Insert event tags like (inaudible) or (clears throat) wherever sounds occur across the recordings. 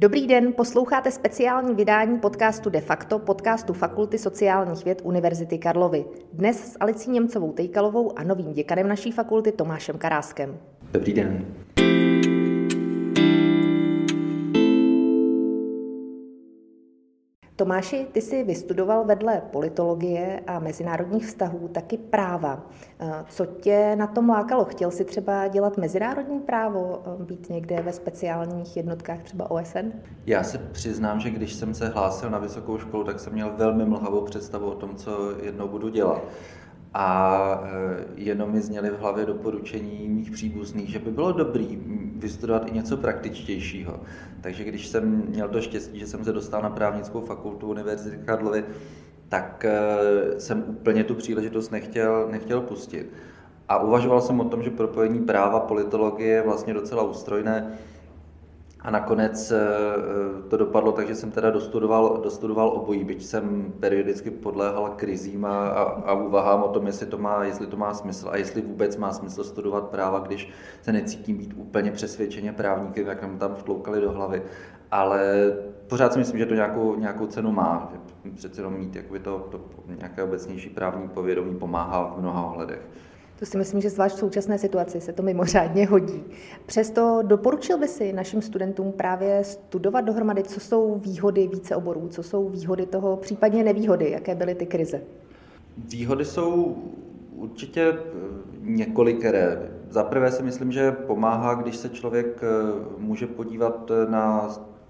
Dobrý den, posloucháte speciální vydání podcastu De facto, podcastu Fakulty sociálních věd Univerzity Karlovy. Dnes s Alicí Němcovou Tejkalovou a novým děkanem naší fakulty Tomášem Karáskem. Dobrý den. Tomáši, ty jsi vystudoval vedle politologie a mezinárodních vztahů taky práva. Eh, co tě na tom lákalo? Chtěl jsi třeba dělat mezinárodní právo, eh, být někde ve speciálních jednotkách třeba OSN? Já se přiznám, že když jsem se hlásil na vysokou školu, tak jsem měl velmi mlhavou představu o tom, co jednou budu dělat a eh, jenom mi zněly v hlavě doporučení mých příbuzných, že by bylo dobrý vystudovat i něco praktičtějšího. Takže když jsem měl to štěstí, že jsem se dostal na právnickou fakultu Univerzity Karlovy, tak eh, jsem úplně tu příležitost nechtěl, nechtěl pustit. A uvažoval jsem o tom, že propojení práva, politologie je vlastně docela ústrojné a nakonec eh, to dopadlo tak, že jsem teda dostudoval, dostudoval obojí, byť jsem periodicky podléhal krizím a, a, a úvahám o tom, jestli to, má, jestli to má smysl a jestli vůbec má smysl studovat práva, když se necítím být úplně přesvědčeně právníkem, jak nám tam vtloukali do hlavy. Ale pořád si myslím, že to nějakou, nějakou cenu má. Že přece jenom mít jakoby to, to nějaké obecnější právní povědomí pomáhá v mnoha ohledech. To si myslím, že zvlášť v současné situaci se to mimořádně hodí. Přesto doporučil by si našim studentům právě studovat dohromady, co jsou výhody více oborů, co jsou výhody toho, případně nevýhody, jaké byly ty krize? Výhody jsou určitě eh, několikeré. Za prvé si myslím, že pomáhá, když se člověk eh, může podívat na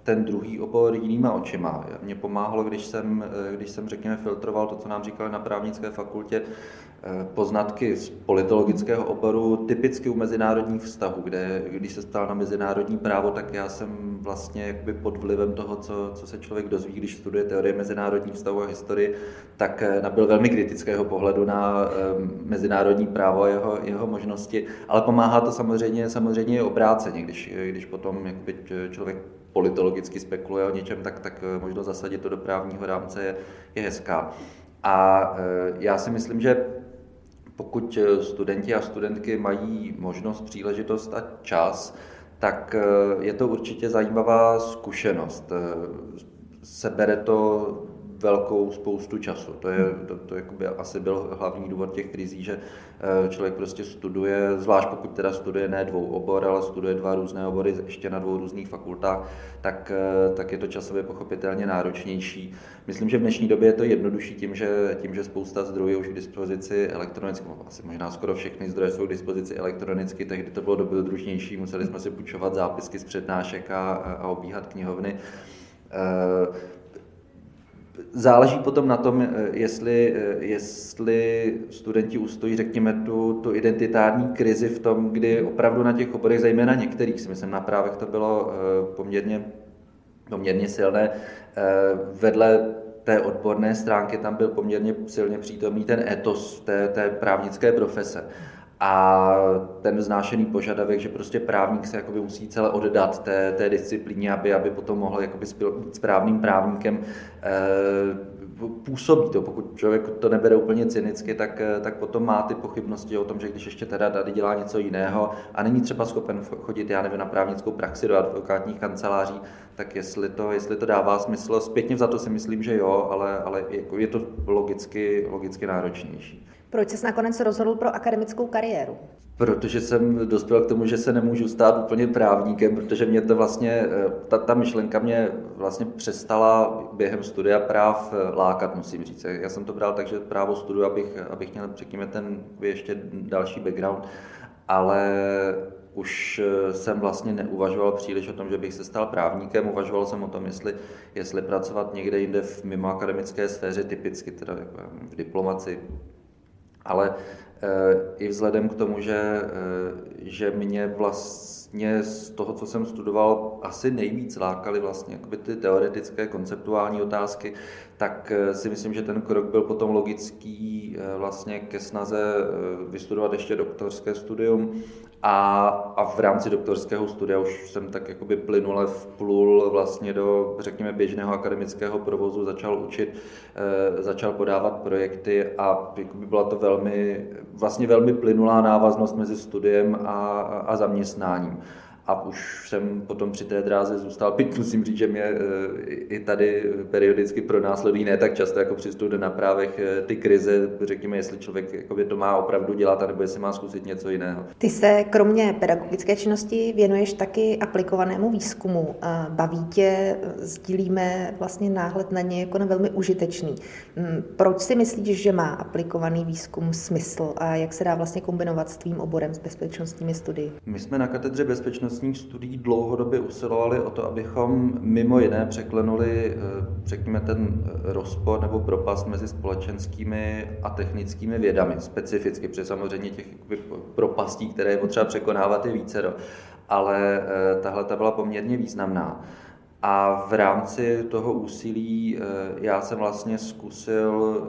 ten druhý obor jinýma očima. Mě pomáhalo, když jsem, eh, když jsem řekněme, filtroval to, co nám říkali na právnické fakultě, eh, poznatky z politologického oboru, typicky u mezinárodních vztahů, kde když se stal na mezinárodní právo, tak já jsem vlastně jakoby pod vlivem toho, co, co se člověk dozví, když studuje teorie mezinárodních vztahů a historii, tak eh, nabil velmi kritického pohledu na mezinárodní právo a jeho, jeho možnosti, ale pomáhá to samozřejmě, samozřejmě i obráceně, když, když potom jakoby člověk politologicky spekuluje o něčem, tak, tak eh, možno zasadit to do právního rámce je, je hezká. A eh, já si myslím, že pokud eh, studenti a studentky mají možnost, příležitost a čas, tak je to určitě zajímavá zkušenost. Sebere to velkou spoustu času. To, je, to, to jakoby asi byl hlavní důvod těch krizí, že eh, člověk prostě studuje, zvlášť pokud teda studuje ne dvou obor, ale studuje dva různé obory ještě na dvou různých fakultách, tak, eh, tak je to časově pochopitelně náročnější. Myslím, že v dnešní době je to jednodušší tím, že, tím, že spousta zdrojů je už k dispozici elektronicky, no, asi možná skoro všechny zdroje jsou k dispozici elektronicky, tehdy to bylo dobrodružnější, museli jsme si půjčovat zápisky z přednášek a, a obíhat knihovny. Uh, Záleží potom na tom, eh, jestli, eh, jestli studenti ustojí, řekněme, tu, tu identitární krizi v tom, kdy opravdu na těch oborech, zejména některých, si myslím, na právech to bylo eh, poměrně, poměrně silné, vedle té odborné stránky tam byl poměrně silně přítomný ten etos té, té právnické profese a ten vznášený požadavek, že prostě právník se jakoby musí celé oddat té, té disciplíně, aby, aby potom mohl jakoby být správným právníkem, e, působí to. Pokud člověk to nebere úplně cynicky, tak, tak potom má ty pochybnosti o tom, že když ještě teda tady dělá něco jiného a není třeba schopen chodit, já nevím, na právnickou praxi do advokátních kanceláří, tak jestli to, jestli to dává smysl. Zpětně za to si myslím, že jo, ale, ale jako je to logicky, logicky náročnější. Proč jsi nakonec rozhodl pro akademickou kariéru? Protože jsem dospěl k tomu, že se nemůžu stát úplně právníkem, protože mě to vlastně, eh, ta, ta myšlenka mě vlastně přestala během studia práv eh, lákat, musím říct. Já jsem to bral tak, že právo studuji, abych, abych měl, řekněme, ten ještě další background, ale už eh, jsem vlastně neuvažoval příliš o tom, že bych se stal právníkem, uvažoval jsem o tom, jestli, jestli pracovat někde jinde v mimo akademické sféře, typicky teda jako v diplomaci, ale eh, i vzhledem k tomu, že, eh, že mě vlastně z toho, co jsem studoval, asi nejvíc lákaly vlastně jakoby ty teoretické, konceptuální otázky, tak eh, si myslím, že ten krok byl potom logický vlastně ke snaze vystudovat ještě doktorské studium a, a v rámci doktorského studia už jsem tak jakoby plynule vplul vlastně do, řekněme, běžného akademického provozu, začal učit, začal podávat projekty a jakoby byla to velmi, vlastně velmi plynulá návaznost mezi studiem a, a zaměstnáním. A už jsem potom při té dráze zůstal pít. Musím říct, že mě eh, i tady periodicky pronásledují ne tak často jako při studiu na právech eh, ty krize, řekněme, jestli člověk jakoby to má opravdu dělat, anebo jestli má zkusit něco jiného. Ty se kromě pedagogické činnosti věnuješ taky aplikovanému výzkumu. Baví tě, sdílíme vlastně náhled na ně jako na velmi užitečný. Mm, proč si myslíš, že má aplikovaný výzkum smysl a jak se dá vlastně kombinovat s tvým oborem s bezpečnostními studii? My jsme na katedře bezpečnostních studií dlouhodobě usilovali o to, abychom mimo jiné překlenuli, eh, řekněme, ten rozpor nebo propast mezi společenskými a technickými vědami, specificky, protože samozřejmě těch propastí, které je potřeba překonávat, je více, ale eh, tahle ta byla poměrně významná. A v rámci toho úsilí eh, já jsem vlastně zkusil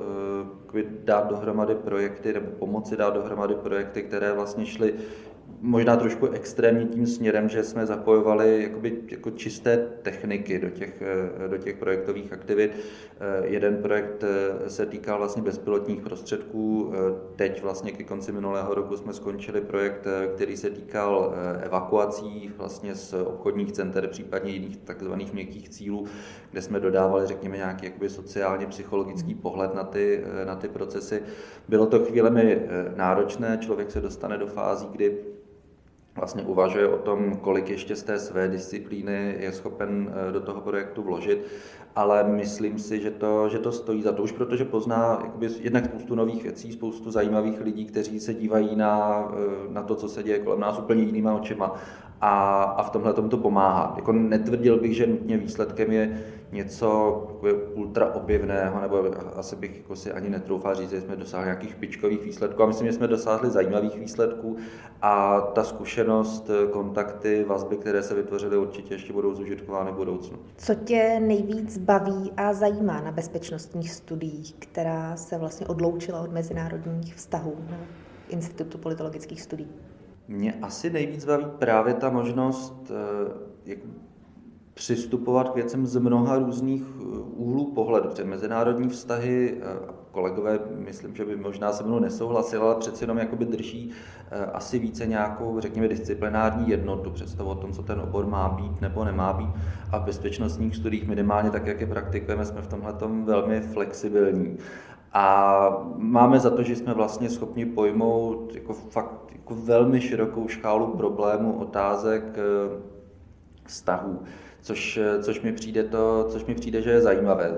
dát dohromady projekty nebo pomoci dát dohromady projekty, které vlastně šly možná trošku extrémně tím směrem, že jsme zapojovali jakoby, jako čisté techniky do těch, eh, do těch projektových aktivit. Eh, jeden projekt eh, se týkal vlastně bezpilotních prostředků. Teď vlastně ke konci minulého roku jsme skončili projekt, který se týkal evakuací vlastně z obchodních center, případně jiných takzvaných měkkých cílů, kde jsme dodávali, řekněme, nějaký jakoby sociálně psychologický pohled na ty, na ty procesy. Bylo to chvílemi náročné, člověk se dostane do fází, kdy vlastně uvažuje o tom, kolik ještě z té své disciplíny je schopen eh, do toho projektu vložit, ale myslím si, že to, že to stojí za to už, protože pozná jakoby, jednak spoustu nových věcí, spoustu zajímavých lidí, kteří se dívají na, eh, na to, co se děje kolem nás úplně jinýma očima a, a v tomhle tomu to pomáhá. Jako netvrdil bych, že nutně výsledkem je něco ultra objevného, nebo asi bych jako si ani netroufal říct, že jsme dosáhli nějakých špičkových výsledků. A myslím, že jsme dosáhli zajímavých výsledků a ta zkušenost, kontakty, vazby, které se vytvořily, určitě ještě budou zužitkovány v budoucnu. Co tě nejvíc baví a zajímá na bezpečnostních studiích, která se vlastně odloučila od mezinárodních vztahů na Institutu politologických studií? Mě asi nejvíc baví právě ta možnost eh, jak přistupovat k věcem z mnoha různých eh, úhlů pohledu. Protože mezinárodní vztahy, eh, kolegové, myslím, že by možná se mnou nesouhlasili, ale přeci jenom jakoby drží asi více nějakou, řekněme, disciplinární jednotu, představu o tom, co ten obor má být nebo nemá být. A v bezpečnostních studiích minimálně tak, jak je praktikujeme, jsme v tomhle velmi flexibilní. A máme za to, že jsme vlastně schopni pojmout jako fakt jako velmi širokou škálu problémů, otázek, eh, vztahů což, což, mi přijde to, což mi přijde, že je zajímavé.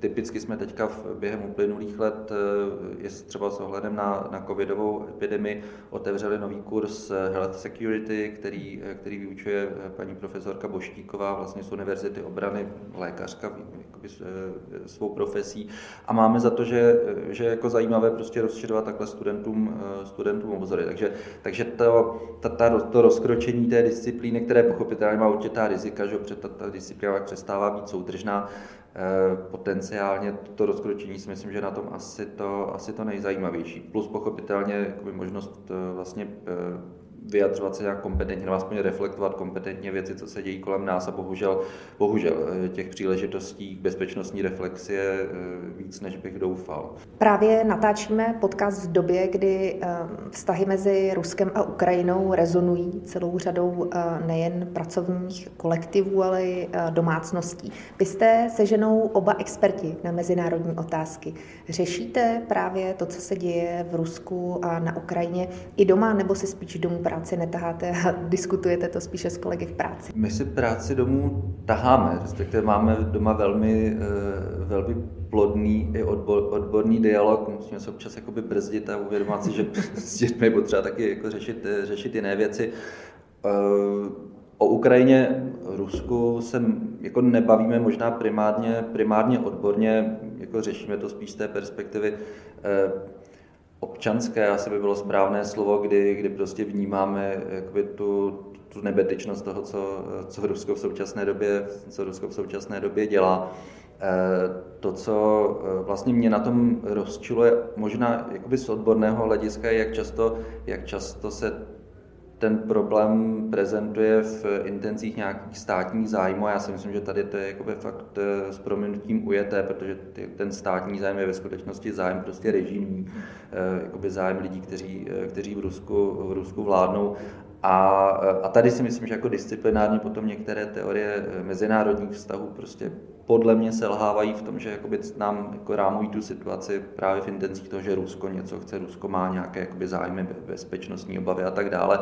Typicky jsme teďka v, během uplynulých let, eh, je třeba s ohledem na, na covidovou epidemii, otevřeli nový kurz eh, Health Security, který, eh, který vyučuje paní profesorka Boštíková vlastně z Univerzity obrany, lékařka, jakoby svou profesí. A máme za to, že, že jako zajímavé prostě rozšiřovat takhle studentům, studentům obzory. Takže, takže to, ta, ta, to rozkročení té disciplíny, které pochopitelně má určitá rizika, že ta, ta disciplína přestává být soudržná, potenciálně to rozkročení si myslím, že na tom asi to, asi to nejzajímavější. Plus pochopitelně možnost eh, vlastně eh, vyjadřovat se nějak kompetentně, nebo aspoň reflektovat kompetentně věci, co se dějí kolem nás a bohužel, bohužel eh, těch příležitostí k bezpečnostní reflexi je eh, víc, než bych doufal. Právě natáčíme podcast v době, kdy eh, vztahy mezi Ruskem a Ukrajinou rezonují celou řadou nejen pracovních kolektivů, ale i domácností. Vy jste se ženou oba experti na mezinárodní otázky. Řešíte právě to, co se děje v Rusku a na Ukrajině i doma, nebo si spíš domů práci netaháte a diskutujete to spíše s kolegy v práci? My si práci domů taháme, respektive máme doma velmi, eh, velmi plodný i odbor, odborný dialog, musíme se občas jakoby brzdit a uvědomit si, že (laughs) s dětmi je potřeba taky jako řešit, eh, řešit jiné věci. Eh, o Ukrajině, Rusku se jako nebavíme možná primárně, primárně odborně, jako řešíme to spíš z té perspektivy občanské asi by bylo správné slovo, kdy, kdy prostě vnímáme jakoby tu, tu nebetičnost toho, co, co Rusko v současné době, co Rusko v současné době dělá. Eh, to, co eh, vlastně mě na tom rozčiluje, možná jakoby z odborného hlediska, jak často, jak často se ten problém prezentuje v intencích nějakých státních zájmů a já si myslím, že tady to je jakoby fakt eh, s proměnutím ujeté, protože ten státní zájem je ve skutečnosti zájem prostě režimní, eh, jakoby zájem lidí, kteří, eh, kteří v, Rusku, v Rusku vládnou. A, a tady si myslím, že jako disciplinárně potom některé teorie mezinárodních vztahů prostě podle mě selhávají v tom, že jakoby nám jako rámují tu situaci právě v intencích toho, že Rusko něco chce, Rusko má nějaké jakoby zájmy, bezpečnostní obavy a tak dále.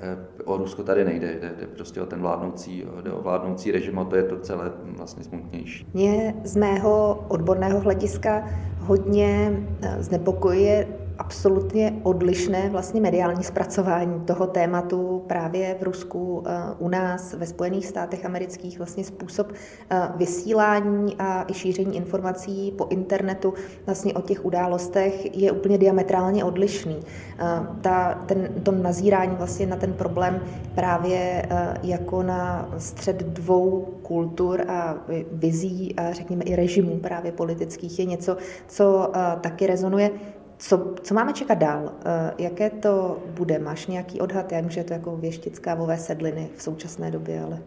Eh, o Rusko tady nejde, jde, jde prostě o ten vládnoucí, jde o vládnoucí režim a to je to celé vlastně smutnější. Mě z mého odborného hlediska hodně eh, znepokojuje absolutně odlišné vlastně mediální zpracování toho tématu právě v Rusku, eh, u nás, ve Spojených státech amerických, vlastně způsob eh, vysílání a i šíření informací po internetu vlastně o těch událostech je úplně diametrálně odlišný. Eh, ta, ten, to nazírání vlastně na ten problém právě jako na střed dvou kultur a vizí a řekněme i režimů právě politických je něco, co taky rezonuje co, co máme čekat dál? Eh, jaké to bude? Máš nějaký odhad? Já vím, že je to jako věštická vové sedliny v současné době, ale...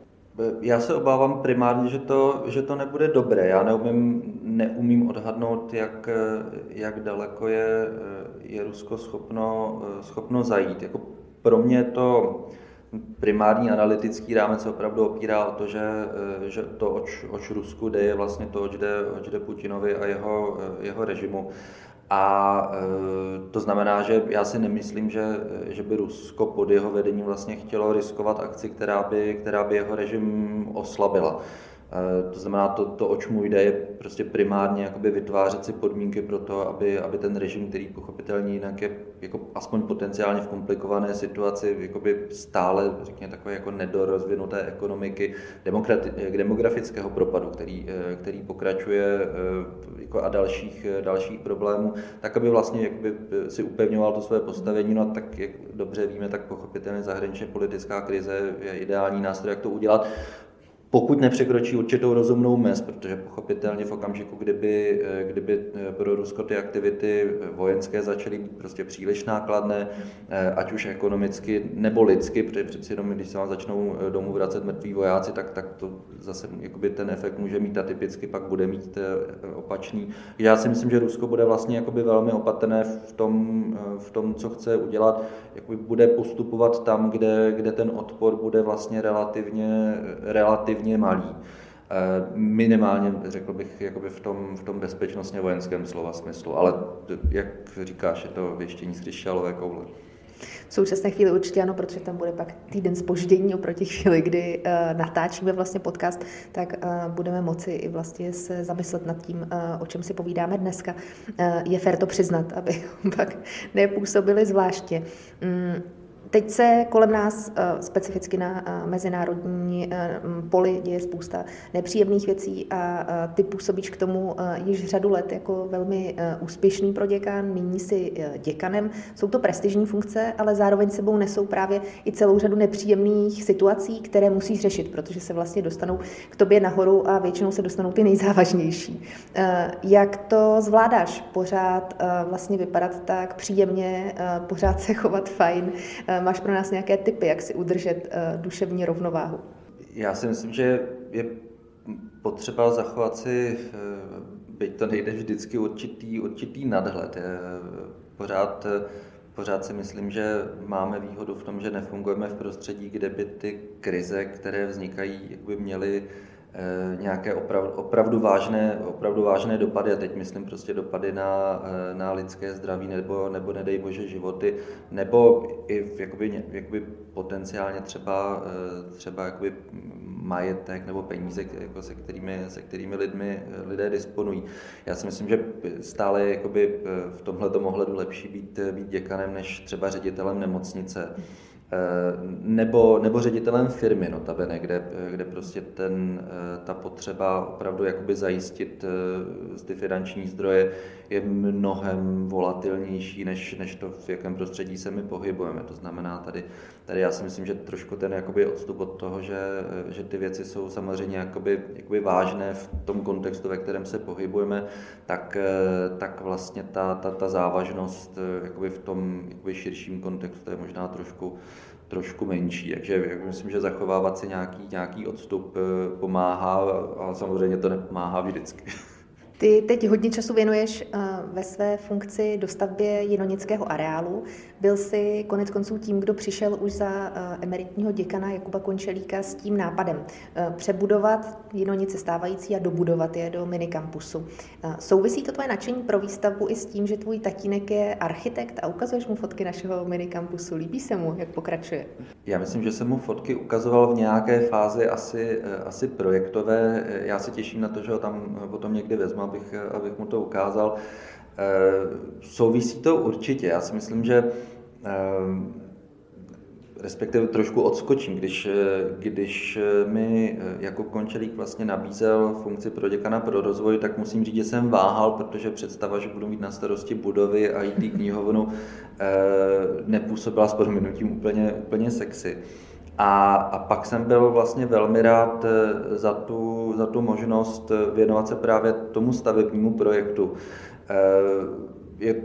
Já se obávám primárně, že to, že to nebude dobré. Já neumím, neumím odhadnout, jak, jak daleko je, je Rusko schopno, schopno zajít. Jako pro mě to primární analytický rámec se opravdu opírá o to, že, že to, oč, oč Rusku jde, je vlastně to, oč jde, oč jde Putinovi a jeho, jeho režimu. A e, to znamená, že já si nemyslím, že, že by Rusko pod jeho vedením vlastně chtělo riskovat akci, která by, která by jeho režim oslabila. Eh, to znamená, to, to oč mu jde, je prostě primárně jakoby vytvářet si podmínky pro to, aby, aby ten režim, který pochopitelně jinak je jako aspoň potenciálně v komplikované situaci, jakoby stále, řekněme, takové jako nedorozvinuté ekonomiky, demografického propadu, který, eh, který pokračuje eh, jako a dalších, dalších problémů, tak aby vlastně jakoby si upevňoval to své postavení, no a tak, jak dobře víme, tak pochopitelně zahraničně politická krize je ideální nástroj, jak to udělat pokud nepřekročí určitou rozumnou mez, protože pochopitelně v okamžiku, kdyby, eh, kdyby eh, pro Rusko ty aktivity vojenské začaly být prostě příliš nákladné, eh, ať už ekonomicky nebo lidsky, protože přeci jenom, když se vám začnou domů vracet mrtví vojáci, tak, tak to zase jakoby ten efekt může mít a typicky pak bude mít opačný. Já si myslím, že Rusko bude vlastně jakoby velmi opatrné v tom, v tom co chce udělat, jakoby bude postupovat tam, kde, kde ten odpor bude vlastně relativně, relativně relativně malý. Eh, minimálně, řekl bych, jakoby v tom, v tom bezpečnostně vojenském slova smyslu. Ale jak říkáš, je to věštění z křišťálové koule. V současné chvíli určitě ano, protože tam bude pak týden spoždění oproti chvíli, kdy uh, natáčíme vlastně podcast, tak uh, budeme moci i vlastně se zamyslet nad tím, uh, o čem si povídáme dneska. Uh, je fér to přiznat, aby (laughs) pak nepůsobili zvláště. Um, Teď se kolem nás eh, specificky na eh, mezinárodní eh, poli děje spousta nepříjemných věcí a ty působíš k tomu již řadu let jako velmi úspěšný pro děkan, míní si děkanem. Jsou to prestižní funkce, ale zároveň sebou nesou právě i celou řadu nepříjemných situací, které musíš řešit, protože se vlastně dostanou k tobě nahoru a většinou se dostanou ty nejzávažnější. Jak to zvládáš? Pořád vlastně vypadat tak příjemně, pořád se chovat fajn, Máš pro nás nějaké typy, jak si udržet eh, duševní rovnováhu? Já si myslím, že je potřeba zachovat si, eh, byť to nejde vždycky, určitý, určitý nadhled. Pořád, pořád si myslím, že máme výhodu v tom, že nefungujeme v prostředí, kde by ty krize, které vznikají, jak by měly Eh, nějaké opravdu, opravdu, vážné, opravdu vážné dopady, a teď myslím prostě dopady na, eh, na lidské zdraví nebo, nebo nedej bože životy, nebo i jakoby, jakoby potenciálně třeba, eh, třeba jakoby majetek nebo peníze, jako se, kterými, se kterými lidmi, lidé disponují. Já si myslím, že stále je jakoby v tomhle ohledu lepší být, být děkanem než třeba ředitelem nemocnice. Eh, nebo, nebo ředitelem firmy, notabene, kde, kde prostě ten, eh, ta potřeba opravdu jakoby zajistit eh, ty finanční zdroje je mnohem volatilnější, než, než to, v jakém prostředí se my pohybujeme. To znamená, tady, tady já si myslím, že trošku ten jakoby odstup od toho, že, že ty věci jsou samozřejmě jakoby, jakoby vážné v tom kontextu, ve kterém se pohybujeme, tak, tak vlastně ta, ta, ta závažnost jakoby v tom jakoby širším kontextu je možná trošku, trošku menší. Takže myslím, že zachovávat si nějaký, nějaký odstup eh, pomáhá a samozřejmě to nepomáhá vždycky. (laughs) Ty teď hodně času věnuješ eh, ve své funkci dostavbě jinonického areálu. Byl jsi konec konců tím, kdo přišel už za eh, emeritního děkana Jakuba Končelíka s tím nápadem eh, přebudovat jinonice stávající a dobudovat je do minikampusu. Souvisí to tvoje nadšení pro výstavbu i s tím, že tvůj tatínek je architekt a ukazuješ mu fotky našeho minikampusu? Líbí se mu, jak pokračuje? Já myslím, že jsem mu fotky ukazoval v nějaké fázi asi, asi projektové. Já se těším na to, že ho tam potom někdy vezmu abych, abych mu to ukázal. Eh, souvisí to určitě. Já si myslím, že eh, respektive trošku odskočím, když, když mi jako Končelík vlastně nabízel funkci pro děkana pro rozvoj, tak musím říct, že jsem váhal, protože představa, že budu mít na starosti budovy a IT knihovnu, nepůsobila s podminutím úplně, úplně sexy. A, a pak jsem byl vlastně velmi rád eh, za tu, za tu možnost eh, věnovat se právě tomu stavebnímu projektu. Eh, je,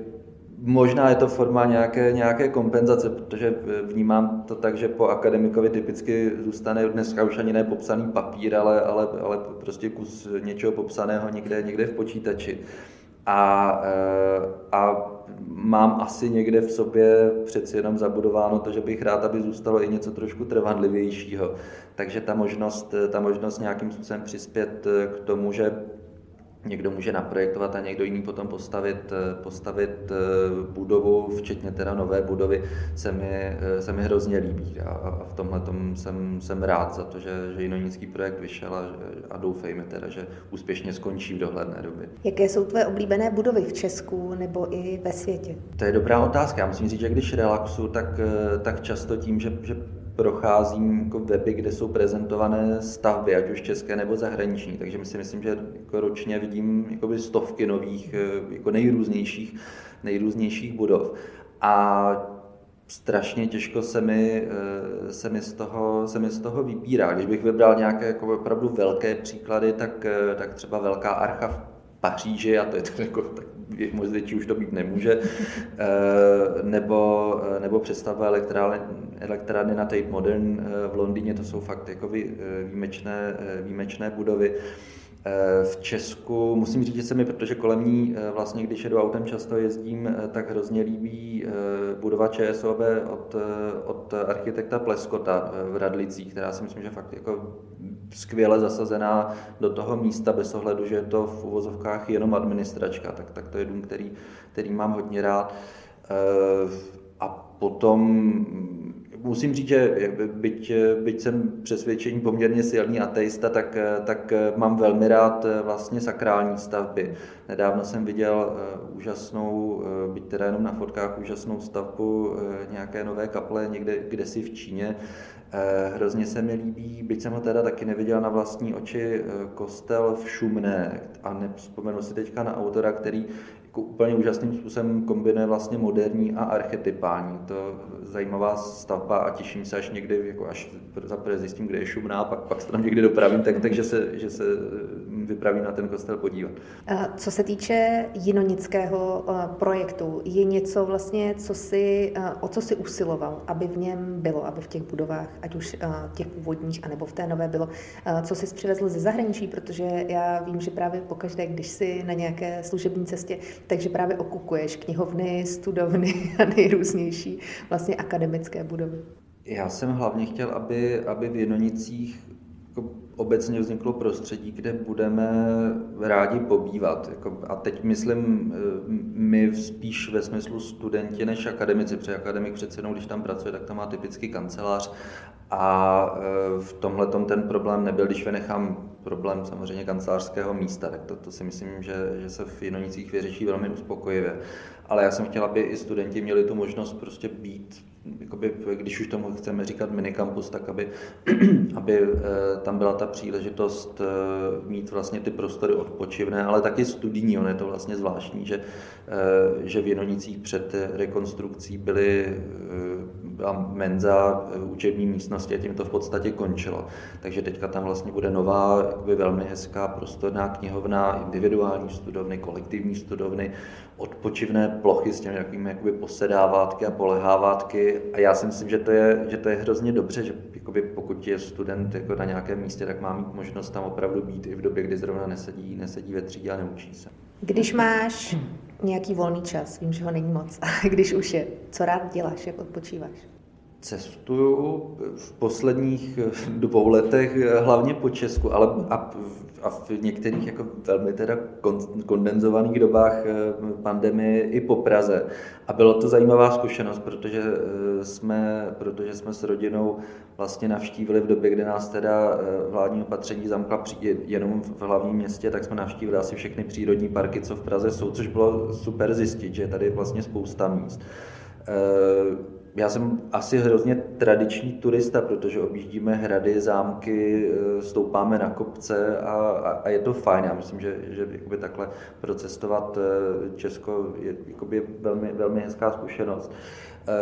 možná je to forma nějaké, nějaké kompenzace, protože vnímám to tak, že po akademikovi typicky zůstane dneska už ani ne popsaný papír, ale, ale, ale prostě kus něčeho popsaného někde, někde v počítači. A, a mám asi někde v sobě přeci jenom zabudováno to, že bych rád, aby zůstalo i něco trošku trvanlivějšího. Takže ta možnost, ta možnost nějakým způsobem přispět k tomu, že někdo může naprojektovat a někdo jiný potom postavit, postavit eh, budovu, včetně teda nové budovy, se mi, eh, se mi hrozně líbí. A, a v tomhle jsem, jsem rád za to, že, že jinonický projekt vyšel a, a doufejme teda, že úspěšně skončí v dohledné době. Jaké jsou tvé oblíbené budovy v Česku nebo i ve světě? To je dobrá otázka. Já musím říct, že když relaxu, tak, eh, tak často tím, že, že procházím jako weby, kde jsou prezentované stavby, ať už české nebo zahraniční, takže si myslím, že jako ročně vidím stovky nových, eh, jako nejrůznějších, nejrůznějších budov. A strašně těžko se mi, eh, se mi, z, toho, se mi z toho vybírá. Když bych vybral nějaké jako opravdu velké příklady, tak, eh, tak třeba velká archa v Paříži, a to je to jako, tak moc větší už to být nemůže, nebo, nebo představa elektrárny, elektrárny na Tate Modern eh, v Londýně, to jsou fakt jako výjimečné, eh, výjimečné budovy. Eh, v Česku musím říct, že se mi, protože kolem ní vlastně, když jedu autem často jezdím, tak hrozně líbí budova ČSOB od, od architekta Pleskota v Radlicích, která si myslím, že fakt jako skvěle zasazená do toho místa bez ohledu, že je to v uvozovkách jenom administračka, tak, tak to je dům, který, který mám hodně rád. A potom musím říct, že byť, byť jsem přesvědčení poměrně silný ateista, tak, tak mám velmi rád vlastně sakrální stavby. Nedávno jsem viděl eh, úžasnou, eh, byť teda jenom na fotkách, úžasnou stavbu eh, nějaké nové kaple někde kde si v Číně. Hrozně se mi líbí, byť jsem ho teda taky neviděl na vlastní oči, kostel v Šumné a nevzpomenu si teďka na autora, který jako úplně úžasným způsobem kombinuje vlastně moderní a archetypální. To zajímavá stavba a těším se, až někdy, jako až zaprvé zjistím, kde je šumná, pak, pak se tam někdy dopravím, tak, takže se, že se vypravím na ten kostel podívat. Co se týče jinonického eh, projektu, je něco vlastně, co si, eh, o co si usiloval, aby v něm bylo, aby v těch budovách, ať už eh, těch původních, anebo v té nové bylo, co jsi přivezl ze zahraničí, protože já vím, že právě pokaždé, když jsi na nějaké služební cestě, takže právě okukuješ knihovny, studovny (laughs) a nejrůznější vlastně akademické budovy. Já jsem hlavně chtěl, aby, aby v Jinonicích jako obecně vzniklo prostředí, kde budeme rádi pobývat. Jako, a teď myslím eh, my spíš ve smyslu studenti než akademici, protože akademik přece jenom, když tam pracuje, tak tam má typicky kancelář a eh, v tomhle ten problém nebyl, když vynechám problém samozřejmě kancelářského místa, tak to, to si myslím, že, že se v Jinonicích vyřeší velmi uspokojivě. Ale já jsem chtěl, aby i studenti měli tu možnost prostě být jakoby, když už tomu chceme říkat minikampus, tak aby, (clears throat) aby eh, tam byla ta příležitost eh, mít vlastně ty prostory odpočivné, ale taky studijní. On je to vlastně zvláštní, že, eh, že v Jenonicích před rekonstrukcí byly, byla menza, učební místnosti a tím to v podstatě končilo. Takže teďka tam vlastně bude nová, jakoby velmi hezká prostorná knihovna, individuální studovny, kolektivní studovny, odpočivné plochy s těmi jakými jakoby posedávátky a polehávátky. A já si myslím, že to je, že to je hrozně dobře, že jakoby pokud je student jako na nějakém místě, tak má mít možnost tam opravdu být i v době, kdy zrovna nesedí, nesedí ve třídě a neučí se. Když máš nějaký volný čas, vím, že ho není moc, (laughs) a když už je, co rád děláš, jak odpočíváš? Cestuju v posledních dvou letech hlavně po Česku, ale a, a v některých jako velmi teda kondenzovaných dobách eh, pandemie i po Praze. A byla to zajímavá zkušenost, protože eh, jsme, protože jsme s rodinou vlastně navštívili v době, kdy nás teda eh, vládní opatření zamkla jenom v hlavním městě, tak jsme navštívili asi všechny přírodní parky, co v Praze jsou, což bylo super zjistit, že je tady vlastně spousta míst já jsem asi hrozně tradiční turista, protože objíždíme hrady, zámky, eh, stoupáme na kopce a, a, a je to fajn. Já myslím, že, že jakoby takhle procestovat eh, Česko je jakoby velmi, velmi hezká zkušenost. Eh,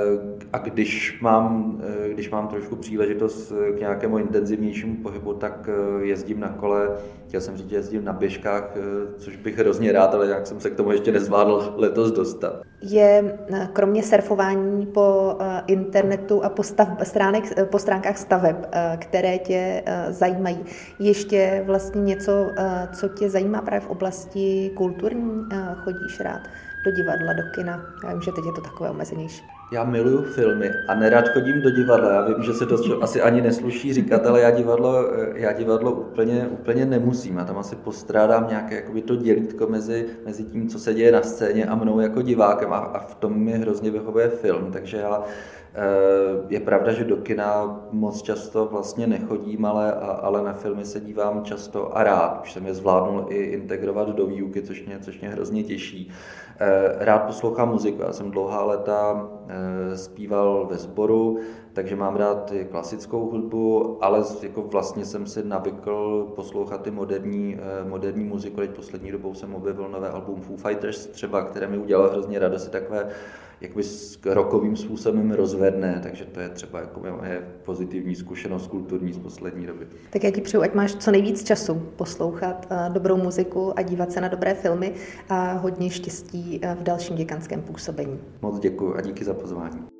a když mám, když mám trošku příležitost k nějakému intenzivnějšímu pohybu, tak jezdím na kole. Chtěl jsem říct, jezdím na běžkách, což bych hrozně rád, ale jak jsem se k tomu ještě nezvládl letos dostat. Je kromě surfování po Eh, internetu a po, stav, stránek, eh, po stránkách staveb, eh, které tě zajímají. Ještě vlastně něco, co tě zajímá právě v oblasti kulturní? Chodíš rád do divadla, do kina? Já vím, že teď je to takové omezenější. Já miluju filmy a nerad chodím do divadla. Já vím, že se to asi ani nesluší říkat, ale já divadlo, já divadlo úplně, úplně nemusím. Já tam asi postrádám nějaké jakoby to dělítko mezi, mezi tím, co se děje na scéně a mnou jako divákem a, a v tom mi hrozně vyhovuje film. Takže já eh, je pravda, že do kina moc často vlastně nechodím, ale, ale na filmy se dívám často a rád. Už jsem je zvládnul i integrovat do výuky, což mě, což mě hrozně těší. Eh, rád poslouchám muziku. Já jsem dlouhá léta eh, zpíval ve sboru, takže mám rád i klasickou hudbu, ale jako vlastně jsem si navykl poslouchat i moderní, eh, moderní muziku. Teď poslední dobou jsem objevil nové album Foo Fighters třeba, které mi udělalo hrozně radost, takové jakoby s rokovým způsobem rozvedné, takže to je třeba jako moje pozitivní zkušenost kulturní z poslední doby. Tak já ti přeju, ať máš co nejvíc času poslouchat uh, dobrou muziku a dívat se na dobré filmy a hodně štěstí uh, v dalším děkanském působení. Moc děkuji a díky za pozvání.